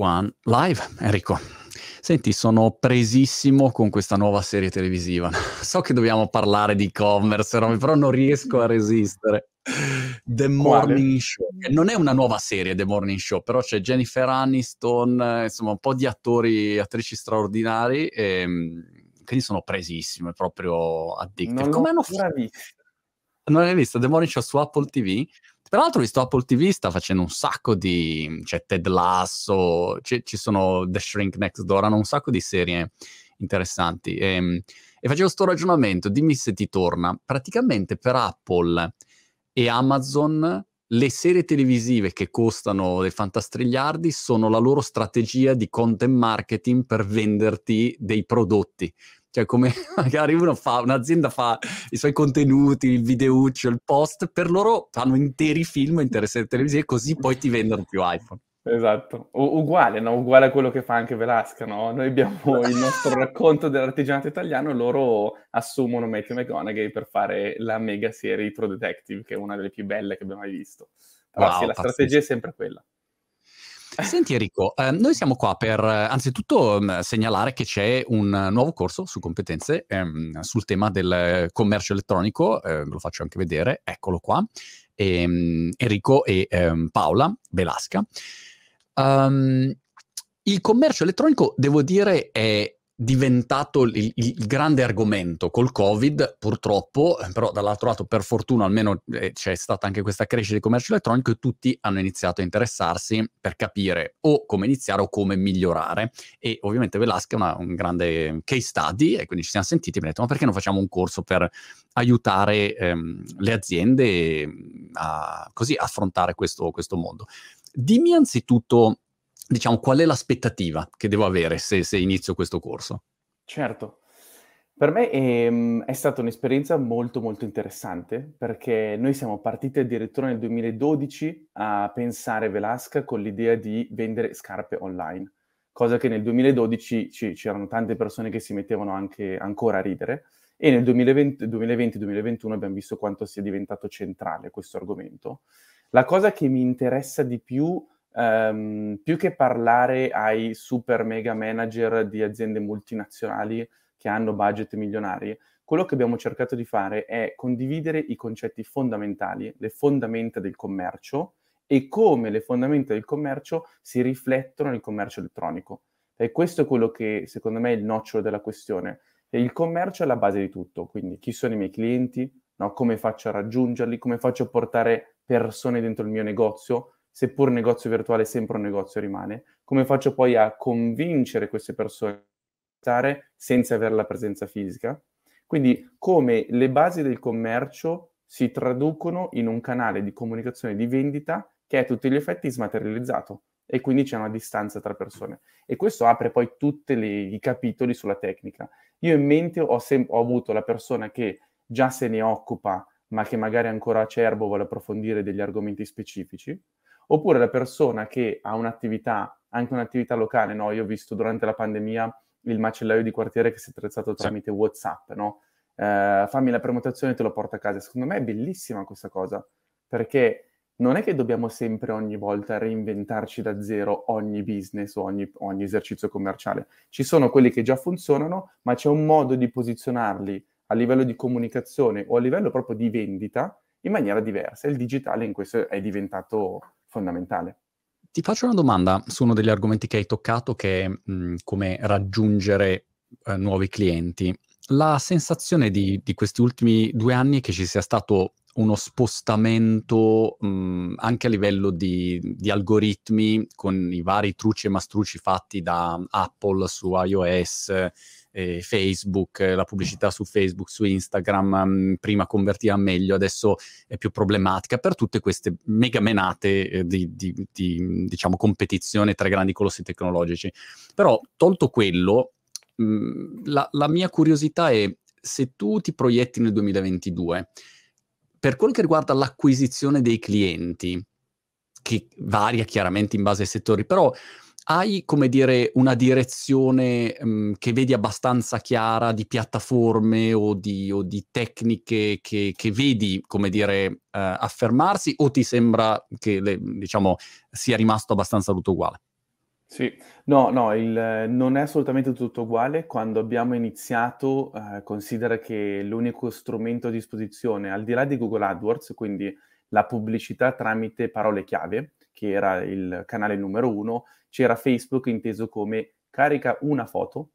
One Live, Enrico. Senti, sono presissimo con questa nuova serie televisiva. So che dobbiamo parlare di e-commerce, però non riesco a resistere. The Morning Show. Non è una nuova serie, The Morning Show, però c'è Jennifer Aniston, insomma, un po' di attori e attrici straordinari. E, ehm, quindi sono presissimo, è proprio addictive. Non Come hanno fatto? Non l'hai visto? The Morning Show su Apple TV? Tra l'altro visto Apple TV sta facendo un sacco di... c'è Ted Lasso, ci sono The Shrink Next Door, hanno un sacco di serie interessanti. E, ehm, e facevo sto ragionamento, dimmi se ti torna. Praticamente per Apple e Amazon le serie televisive che costano dei fantastrigliardi sono la loro strategia di content marketing per venderti dei prodotti. Cioè, come magari uno fa, un'azienda fa i suoi contenuti, il videuccio, il post, per loro fanno interi film, intere serie televisive, così poi ti vendono più iPhone. Esatto, U- uguale, no? uguale a quello che fa anche Velasca, no? Noi abbiamo il nostro racconto dell'artigianato italiano, loro assumono Matthew McConaughey per fare la mega serie Pro Detective, che è una delle più belle che abbiamo mai visto. Però wow, sì, la pazzesco. strategia è sempre quella. Senti Enrico, eh, noi siamo qua per anzitutto mh, segnalare che c'è un nuovo corso su competenze ehm, sul tema del commercio elettronico, eh, lo faccio anche vedere, eccolo qua, ehm, Enrico e ehm, Paola Belasca. Um, il commercio elettronico, devo dire, è diventato il, il, grande argomento col Covid, purtroppo, però dall'altro lato, per fortuna, almeno eh, c'è stata anche questa crescita di commercio elettronico e tutti hanno iniziato a interessarsi per capire o come iniziare o come migliorare. E ovviamente Velasca è una, un grande case study e quindi ci siamo sentiti e abbiamo detto ma perché non facciamo un corso per aiutare ehm, le aziende a così affrontare questo, questo mondo. Dimmi anzitutto diciamo, qual è l'aspettativa che devo avere se, se inizio questo corso? Certo. Per me è, ehm, è, stata un'esperienza molto molto interessante perché noi siamo partiti addirittura nel 2012 a pensare Velasca con l'idea di vendere scarpe online, cosa che nel 2012 ci, c'erano tante persone che si mettevano anche ancora a ridere e nel 2020-2021 abbiamo visto quanto sia diventato centrale questo argomento. La cosa che mi interessa di più um, più che parlare ai super mega manager di aziende multinazionali che hanno budget milionari, quello che abbiamo cercato di fare è condividere i concetti fondamentali, le fondamenta del commercio e come le fondamenta del commercio si riflettono nel commercio elettronico. E questo è quello che secondo me è il nocciolo della questione. E il commercio è la base di tutto, quindi chi sono i miei clienti, no? come faccio a raggiungerli, come faccio a portare persone dentro il mio negozio, seppur negozio virtuale sempre un negozio rimane, come faccio poi a convincere queste persone a stare senza avere la presenza fisica? Quindi come le basi del commercio si traducono in un canale di comunicazione di vendita che è a tutti gli effetti smaterializzato e quindi c'è una distanza tra persone. E questo apre poi tutti i capitoli sulla tecnica. Io in mente ho, sem- ho avuto la persona che già se ne occupa, ma che magari ancora acerbo vuole approfondire degli argomenti specifici, oppure la persona che ha un'attività, anche un'attività locale, no? Io ho visto durante la pandemia il macellaio di quartiere che si è attrezzato tramite sì. WhatsApp, no? Eh, fammi la prenotazione e te lo porto a casa. Secondo me è bellissima questa cosa, perché non è che dobbiamo sempre ogni volta reinventarci da zero ogni business o ogni, ogni esercizio commerciale. Ci sono quelli che già funzionano, ma c'è un modo di posizionarli a livello di comunicazione o a livello proprio di vendita in maniera diversa. Il digitale in questo è diventato fondamentale. Ti faccio una domanda su uno degli argomenti che hai toccato, che è mh, come raggiungere eh, nuovi clienti. La sensazione di, di, questi ultimi due anni è che ci sia stato uno spostamento mh, anche a livello di, di, algoritmi con i vari truci e mastrucci fatti da Apple su iOS, eh, Facebook, la pubblicità su Facebook, su Instagram, mh, mm, prima convertiva meglio, adesso è più problematica per tutte queste mega menate eh, di, di, di, diciamo, competizione tra grandi colossi tecnologici. Però, tolto quello, mh, mm, la, la mia curiosità è se tu ti proietti nel 2022, per quello che riguarda l'acquisizione dei clienti, che varia chiaramente in base ai settori, però hai, come dire, una direzione um, che vedi abbastanza chiara di piattaforme o di, o di tecniche che, che, vedi, come dire, uh, affermarsi o ti sembra che, le, diciamo, sia rimasto abbastanza tutto uguale? Sì, no, no, il, non è assolutamente tutto uguale. Quando abbiamo iniziato, eh, considera che l'unico strumento a disposizione, al di là di Google AdWords, quindi la pubblicità tramite parole chiave, che era il canale numero uno, c'era Facebook inteso come carica una foto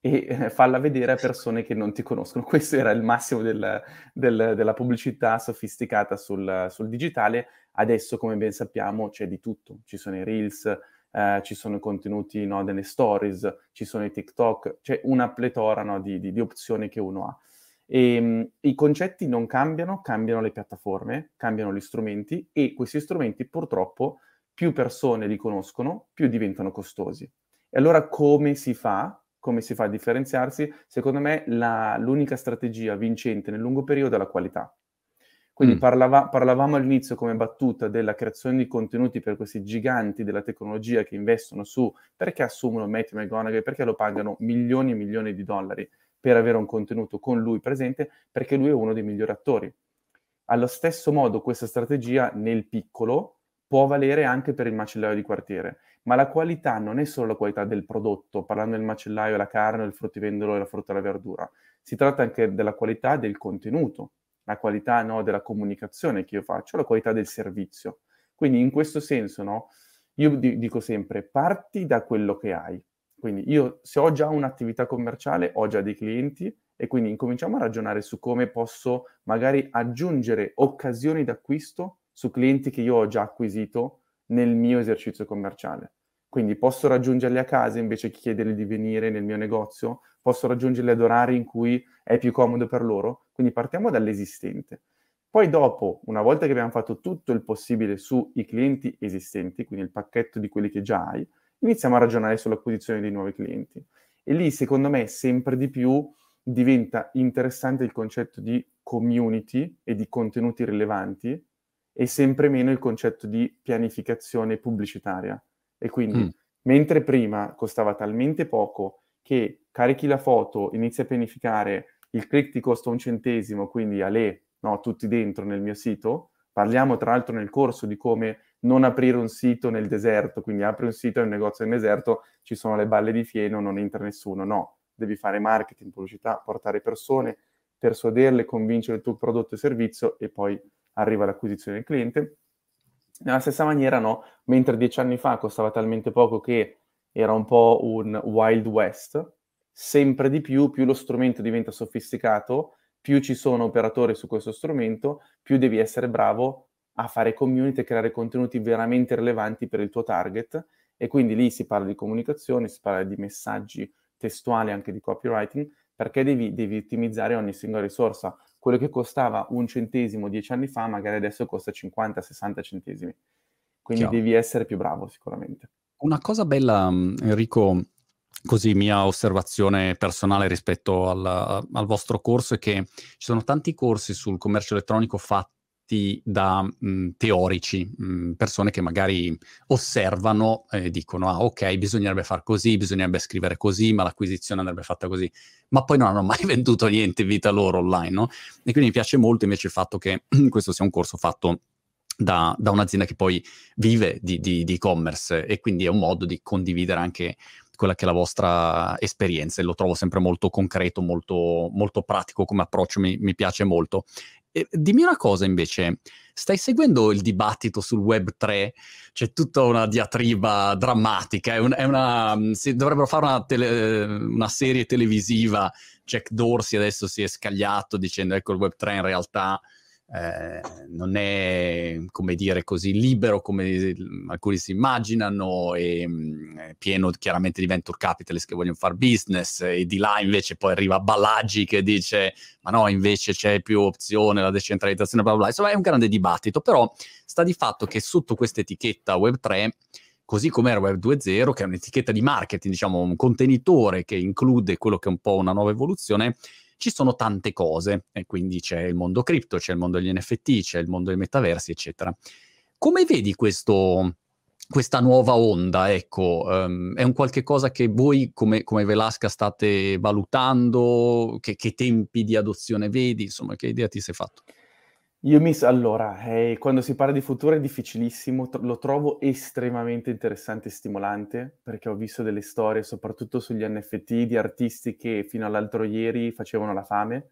e eh, falla vedere a persone che non ti conoscono. Questo era il massimo del, del, della pubblicità sofisticata sul, sul digitale. Adesso, come ben sappiamo, c'è di tutto. Ci sono i reels, eh, ci sono i contenuti no, delle stories, ci sono i TikTok, c'è una pletora no, di, di, di, opzioni che uno ha. E, um, I concetti non cambiano, cambiano le piattaforme, cambiano gli strumenti e questi strumenti purtroppo più persone li conoscono, più diventano costosi. E allora come si fa? Come si fa a differenziarsi? Secondo me la, l'unica strategia vincente nel lungo periodo è la qualità. Quindi mm. parlava, parlavamo all'inizio come battuta della creazione di contenuti per questi giganti della tecnologia che investono su perché assumono Matthew McGonagall, perché lo pagano milioni e milioni di dollari per avere un contenuto con lui presente, perché lui è uno dei migliori attori. Allo stesso modo questa strategia nel piccolo può valere anche per il macellaio di quartiere, ma la qualità non è solo la qualità del prodotto, parlando del macellaio, la carne, il fruttivendolo la frutta e la verdura, si tratta anche della qualità del contenuto la qualità no, della comunicazione che io faccio, la qualità del servizio. Quindi in questo senso, no, io di- dico sempre, parti da quello che hai. Quindi io se ho già un'attività commerciale, ho già dei clienti e quindi incominciamo a ragionare su come posso magari aggiungere occasioni d'acquisto su clienti che io ho già acquisito nel mio esercizio commerciale. Quindi posso raggiungerli a casa invece che chiedergli di venire nel mio negozio, posso raggiungerli ad orari in cui è più comodo per loro. Quindi partiamo dall'esistente. Poi dopo, una volta che abbiamo fatto tutto il possibile sui clienti esistenti, quindi il pacchetto di quelli che già hai, iniziamo a ragionare sull'acquisizione dei nuovi clienti. E lì, secondo me, sempre di più diventa interessante il concetto di community e di contenuti rilevanti e sempre meno il concetto di pianificazione pubblicitaria. E quindi, mm. mentre prima costava talmente poco che carichi la foto, inizi a pianificare, il click ti costa un centesimo, quindi a lei, no, tutti dentro nel mio sito, parliamo tra l'altro nel corso di come non aprire un sito nel deserto, quindi apri un sito e un negozio nel deserto, ci sono le balle di fieno, non entra nessuno, no, devi fare marketing, pubblicità, portare persone, persuaderle, convincere il tuo prodotto e servizio e poi arriva l'acquisizione del cliente. Nella stessa maniera, no, mentre dieci anni fa costava talmente poco che era un po' un Wild West, sempre di più, più lo strumento diventa sofisticato, più ci sono operatori su questo strumento, più devi essere bravo a fare community e creare contenuti veramente rilevanti per il tuo target. E quindi lì si parla di comunicazione, si parla di messaggi testuali, anche di copywriting, perché devi, devi ottimizzare ogni singola risorsa quello che costava un centesimo dieci anni fa, magari adesso costa 50-60 centesimi. Quindi Chiaro. devi essere più bravo sicuramente. Una cosa bella, mm, Enrico, così mia osservazione personale rispetto al, al, vostro corso è che ci sono tanti corsi sul commercio elettronico fatti da mh, teorici, mh, persone che magari osservano e dicono, ah ok, bisognerebbe fare così, bisognerebbe scrivere così, ma l'acquisizione andrebbe fatta così, ma poi non hanno mai venduto niente in vita loro online, no? E quindi mi piace molto invece il fatto che questo sia un corso fatto da, da, un'azienda che poi vive di, di, di e-commerce e quindi è un modo di condividere anche quella che è la vostra esperienza e lo trovo sempre molto concreto, molto, molto pratico come approccio, mi, mi piace molto. Dimmi una cosa invece, stai seguendo il dibattito sul Web 3? C'è tutta una diatriba drammatica, è, un, è una, si, dovrebbero fare una, tele, una, serie televisiva, Jack Dorsey adesso si è scagliato dicendo ecco il Web 3 in realtà eh, non è, come dire, così libero come alcuni si immaginano, e, mm, pieno chiaramente di venture capitalist che vogliono fare business, e di là invece poi arriva Ballaggi che dice ma no, invece c'è più opzione, la decentralizzazione, bla bla bla. Insomma è un grande dibattito, però sta di fatto che sotto questa etichetta Web3 così come era Web 2.0, che è un'etichetta di marketing, diciamo un contenitore che include quello che è un po' una nuova evoluzione, ci sono tante cose, e quindi c'è il mondo cripto, c'è il mondo degli NFT, c'è il mondo dei metaversi, eccetera. Come vedi questo, questa nuova onda, ecco, um, è un qualche cosa che voi come, come Velasca state valutando? Che, che, tempi di adozione vedi? Insomma, che idea ti sei fatto? Io mi... Allora, eh, quando si parla di futuro è difficilissimo, tro- lo trovo estremamente interessante e stimolante, perché ho visto delle storie, soprattutto sugli NFT, di artisti che fino all'altro ieri facevano la fame,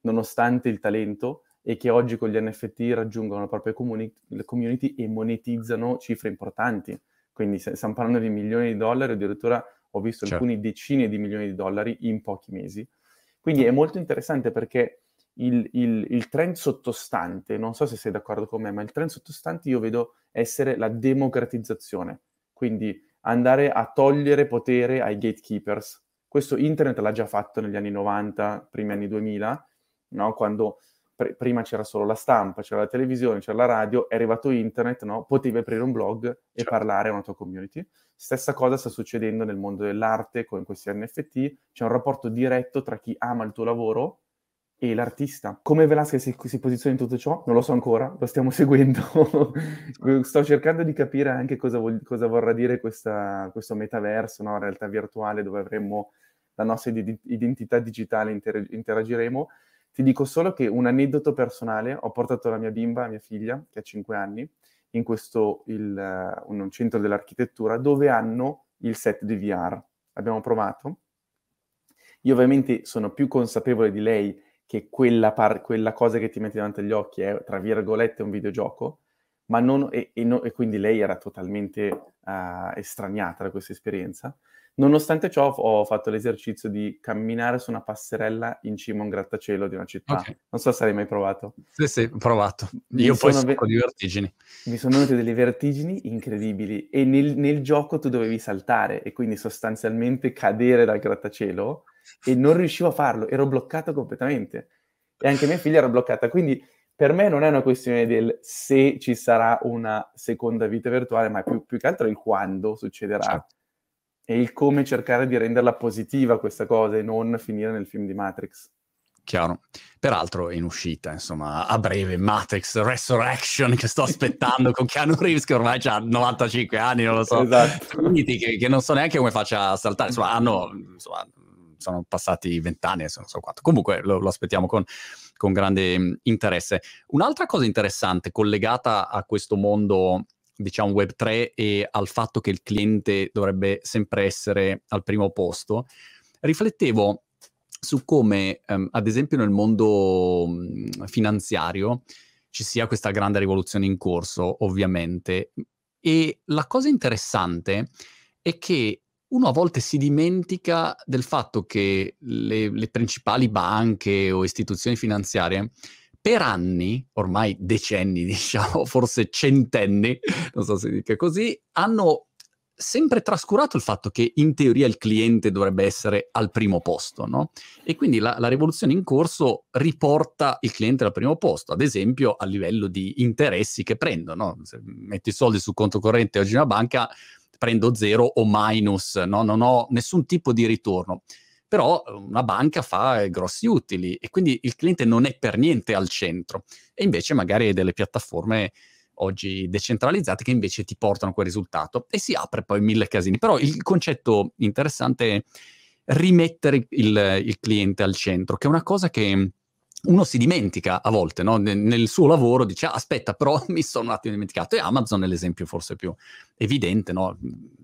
nonostante il talento, e che oggi con gli NFT raggiungono le proprie comuni- community e monetizzano cifre importanti. Quindi stiamo parlando di milioni di dollari, addirittura ho visto certo. alcuni decine di milioni di dollari in pochi mesi. Quindi è molto interessante perché il, il, il, trend sottostante, non so se sei d'accordo con me, ma il trend sottostante io vedo essere la democratizzazione, quindi andare a togliere potere ai gatekeepers. Questo internet l'ha già fatto negli anni 90, primi anni 2000, no? quando pr- prima c'era solo la stampa, c'era la televisione, c'era la radio, è arrivato internet, no? potevi aprire un blog e certo. parlare a una tua community. Stessa cosa sta succedendo nel mondo dell'arte con questi NFT, c'è un rapporto diretto tra chi ama il tuo lavoro e l'artista. Come Velasquez si, si, posiziona in tutto ciò? Non lo so ancora, lo stiamo seguendo. Sto cercando di capire anche cosa, vol- cosa vorrà dire questa, questo metaverso, no? realtà virtuale dove avremo la nostra id- identità digitale, inter- interagiremo. Ti dico solo che un aneddoto personale, ho portato la mia bimba, mia figlia, che ha 5 anni, in questo, il, uh, un centro dell'architettura dove hanno il set di VR. Abbiamo provato. Io ovviamente sono più consapevole di lei che quella, par- quella, cosa che ti metti davanti agli occhi è, tra virgolette, un videogioco, ma non, e, e, no, e quindi lei era totalmente uh, estraniata da questa esperienza. Nonostante ciò, ho fatto l'esercizio di camminare su una passerella in cima a un grattacielo di una città. Okay. Non so se hai mai provato. Sì, sì, ho provato. Io poi sono ve- di vertigini. Mi sono venute delle vertigini incredibili e nel, nel, gioco tu dovevi saltare e quindi sostanzialmente cadere dal grattacielo e non riuscivo a farlo, ero bloccato completamente. E anche mia figlia era bloccata, quindi per me non è una questione del se ci sarà una seconda vita virtuale, ma più, più che altro il quando succederà. Certo. E il come cercare di renderla positiva questa cosa e non finire nel film di Matrix. Chiaro. Peraltro è in uscita, insomma, a breve Matrix Resurrection che sto aspettando con Keanu Reeves che ormai ha 95 anni, non lo so. Esatto. Che, che non so neanche come faccia a saltare, insomma, hanno insomma, sono passati vent'anni, non so quanto. Comunque lo, lo aspettiamo con, con grande mm, interesse. Un'altra cosa interessante collegata a questo mondo diciamo web 3 e al fatto che il cliente dovrebbe sempre essere al primo posto, riflettevo su come, um, ad esempio, nel mondo um, finanziario ci sia questa grande rivoluzione in corso, ovviamente. E la cosa interessante è che uno a volte si dimentica del fatto che le, le principali banche o istituzioni finanziarie per anni, ormai decenni, diciamo, forse centenni, non so se dica così, hanno sempre trascurato il fatto che in teoria il cliente dovrebbe essere al primo posto, no? E quindi la, la, rivoluzione in corso riporta il cliente al primo posto, ad esempio a livello di interessi che prendono. Se metti soldi sul conto corrente oggi in una banca, prendo zero o minus, no? non ho nessun tipo di ritorno. Però una banca fa grossi utili e quindi il cliente non è per niente al centro. E invece magari delle piattaforme oggi decentralizzate che invece ti portano quel risultato e si apre poi mille casini. Però il concetto interessante è rimettere il, il cliente al centro, che è una cosa che uno si dimentica a volte, no? nel, suo lavoro dice ah, aspetta però mi sono un attimo dimenticato e Amazon è l'esempio forse più evidente, no?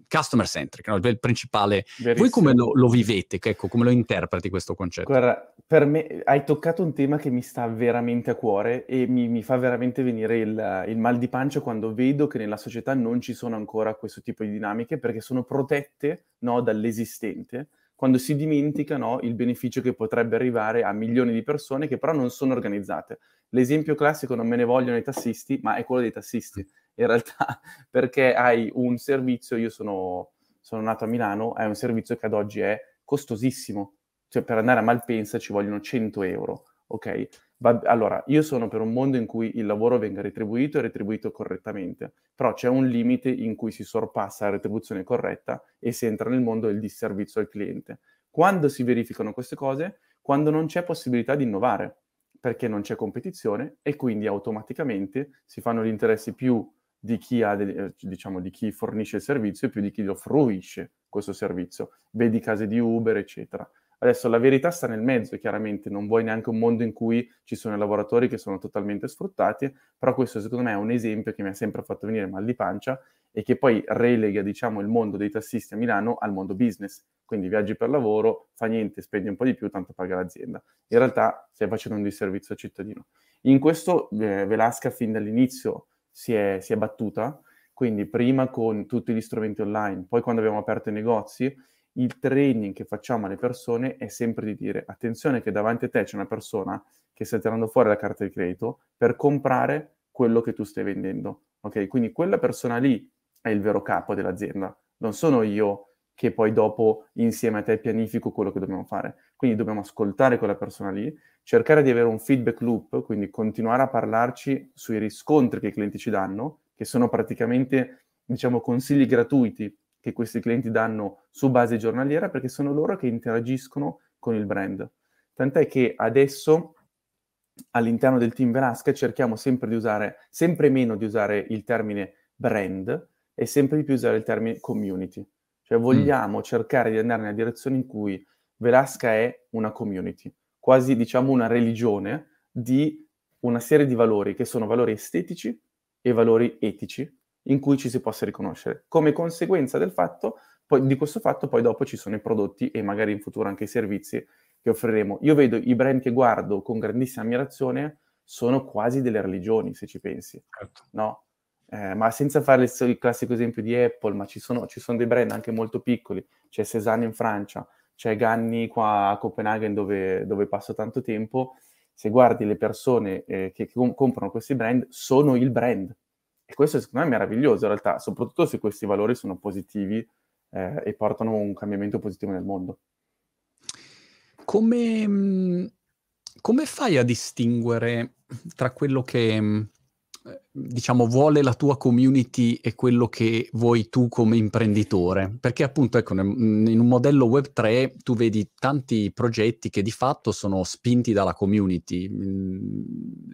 customer centric, no? il principale. Verissimo. Voi come lo, lo vivete, ecco, come lo interpreti questo concetto? Guarda, per me hai toccato un tema che mi sta veramente a cuore e mi, mi fa veramente venire il, il mal di pancia quando vedo che nella società non ci sono ancora questo tipo di dinamiche perché sono protette no, dall'esistente quando si dimentica no, il beneficio che potrebbe arrivare a milioni di persone che però non sono organizzate. L'esempio classico, non me ne vogliono i tassisti, ma è quello dei tassisti. In realtà, perché hai un servizio, io sono, sono nato a Milano, hai un servizio che ad oggi è costosissimo. Cioè, per andare a Malpensa ci vogliono 100 euro, ok? Va, allora, io sono per un mondo in cui il lavoro venga retribuito e retribuito correttamente, però c'è un limite in cui si sorpassa la retribuzione corretta e si entra nel mondo del disservizio al cliente. Quando si verificano queste cose? Quando non c'è possibilità di innovare, perché non c'è competizione e quindi automaticamente si fanno gli interessi più di chi, ha, eh, diciamo, di chi fornisce il servizio e più di chi lo fruisce questo servizio. Vedi case di Uber, eccetera. Adesso la verità sta nel mezzo, chiaramente, non vuoi neanche un mondo in cui ci sono lavoratori che sono totalmente sfruttati, però questo secondo me è un esempio che mi ha sempre fatto venire mal di pancia e che poi relega, diciamo, il mondo dei tassisti a Milano al mondo business. Quindi viaggi per lavoro, fa niente, spendi un po' di più, tanto paga l'azienda. In realtà stai facendo un disservizio al cittadino. In questo eh, Velasca fin dall'inizio si è, si è battuta, quindi prima con tutti gli strumenti online, poi quando abbiamo aperto i negozi, il training che facciamo alle persone è sempre di dire attenzione che davanti a te c'è una persona che sta tirando fuori la carta di credito per comprare quello che tu stai vendendo. Ok? Quindi quella persona lì è il vero capo dell'azienda, non sono io che poi dopo insieme a te pianifico quello che dobbiamo fare. Quindi dobbiamo ascoltare quella persona lì, cercare di avere un feedback loop, quindi continuare a parlarci sui riscontri che i clienti ci danno, che sono praticamente, diciamo, consigli gratuiti che questi clienti danno su base giornaliera perché sono loro che interagiscono con il brand. Tant'è che adesso all'interno del team Velasca cerchiamo sempre di usare, sempre meno di usare il termine brand e sempre di più usare il termine community. Cioè vogliamo mm. cercare di andare nella direzione in cui Velasca è una community, quasi diciamo una religione di una serie di valori che sono valori estetici e valori etici in cui ci si possa riconoscere. Come conseguenza del fatto, poi, di questo fatto, poi dopo ci sono i prodotti e magari in futuro anche i servizi che offriremo. Io vedo i brand che guardo con grandissima ammirazione sono quasi delle religioni, se ci pensi. Certo. No? Eh, ma senza fare il, il, classico esempio di Apple, ma ci sono, ci sono, dei brand anche molto piccoli. C'è Cézanne in Francia, c'è Ganni qua a Copenaghen dove, dove passo tanto tempo. Se guardi le persone eh, che com- comprano questi brand, sono il brand e questo secondo me è meraviglioso in realtà, soprattutto se questi valori sono positivi eh, e portano un cambiamento positivo nel mondo. Come, mm, come fai a distinguere tra quello che mm, diciamo vuole la tua community e quello che vuoi tu come imprenditore perché appunto ecco mm, in un modello web 3 tu vedi tanti progetti che di fatto sono spinti dalla community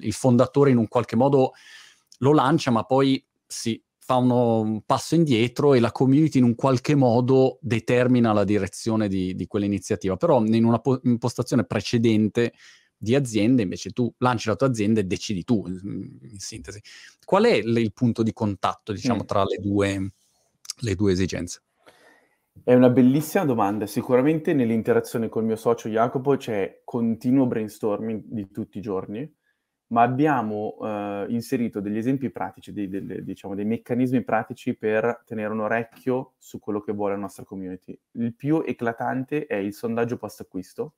il fondatore in un qualche modo lo lancia, ma poi si fa uno, un passo indietro e la community in un qualche modo determina la direzione di, di quell'iniziativa. Però in una po- impostazione precedente di azienda, invece tu lanci la tua azienda e decidi tu, in sintesi. Qual è l- il punto di contatto, diciamo, mm. tra le due, le due esigenze? È una bellissima domanda. Sicuramente nell'interazione col mio socio Jacopo c'è continuo brainstorming di tutti i giorni ma abbiamo eh, inserito degli esempi pratici, dei, delle, diciamo, dei meccanismi pratici per tenere un orecchio su quello che vuole la nostra community. Il più eclatante è il sondaggio post-acquisto,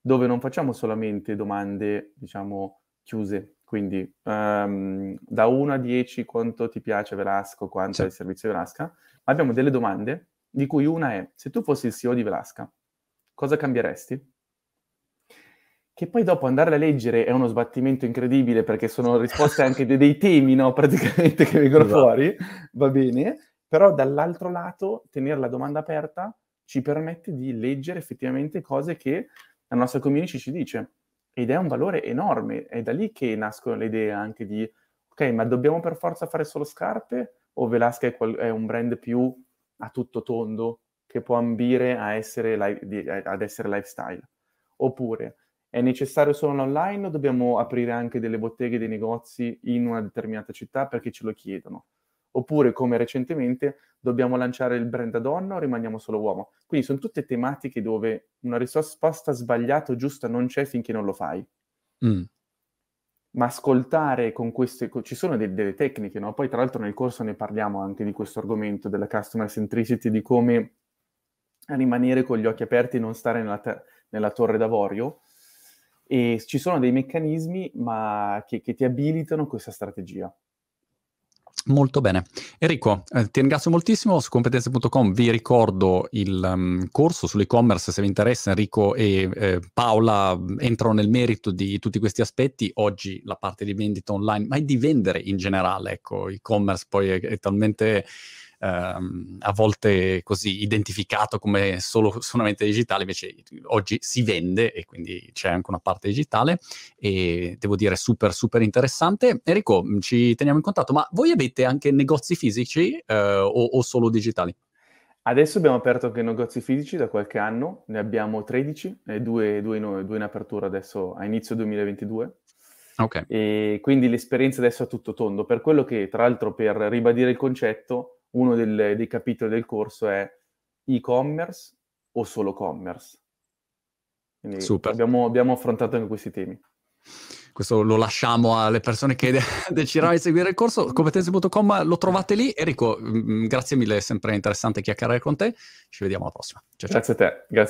dove non facciamo solamente domande, diciamo, chiuse, quindi um, da 1 a 10 quanto ti piace Velasco, quanto è il servizio Velasca, ma abbiamo delle domande di cui una è, se tu fossi il CEO di Velasca, cosa cambieresti? Che poi dopo andare a leggere è uno sbattimento incredibile perché sono risposte anche de- dei temi, no, praticamente che vengono esatto. fuori, va bene, però dall'altro lato tenere la domanda aperta ci permette di leggere effettivamente cose che la nostra community ci dice. Ed è un valore enorme, è da lì che nascono le idee anche di ok, ma dobbiamo per forza fare solo scarpe? O Velasca è, qual- è un brand più a tutto tondo che può ambire a essere li- ad essere lifestyle? Oppure è necessario solo online o dobbiamo aprire anche delle botteghe, dei negozi in una determinata città perché ce lo chiedono? Oppure, come recentemente, dobbiamo lanciare il brand da donna o rimaniamo solo uomo? Quindi sono tutte tematiche dove una risposta sbagliata o giusta non c'è finché non lo fai. Mm. Ma ascoltare con queste... ci sono de- delle tecniche, no? Poi tra l'altro nel corso ne parliamo anche di questo argomento, della customer centricity, di come rimanere con gli occhi aperti e non stare nella, te- nella torre d'avorio e ci sono dei meccanismi che, che ti abilitano questa strategia. Molto bene. Enrico, eh, ti ringrazio moltissimo. Su competenze.com vi ricordo il um, corso sull'e-commerce, se vi interessa Enrico e eh, Paola mm, entrano nel merito di tutti questi aspetti. Oggi la parte di vendita online, ma è di vendere in generale. Ecco, e-commerce poi è, è talmente ehm, a volte così identificato come solo solamente digitale, invece oggi si vende e quindi c'è anche una parte digitale e devo dire super super interessante. Enrico, ci teniamo in contatto, ma voi avete anche negozi fisici eh, o, o solo digitali? Adesso abbiamo aperto anche negozi fisici da qualche anno, ne abbiamo 13, e due, due, in, due in apertura adesso a inizio 2022. Ok. E quindi l'esperienza adesso è tutto tondo. Per quello che, tra l'altro, per ribadire il concetto, uno del, dei capitoli del corso è e-commerce o solo commerce. Quindi Super. Abbiamo, abbiamo affrontato anche questi temi questo lo lasciamo alle persone che decideranno di seguire il corso. Competenze.com lo trovate lì. Enrico, mm, grazie mille, è sempre interessante chiacchierare con te. Ci vediamo alla prossima. Ciao, ciao. Grazie a te. Grazie a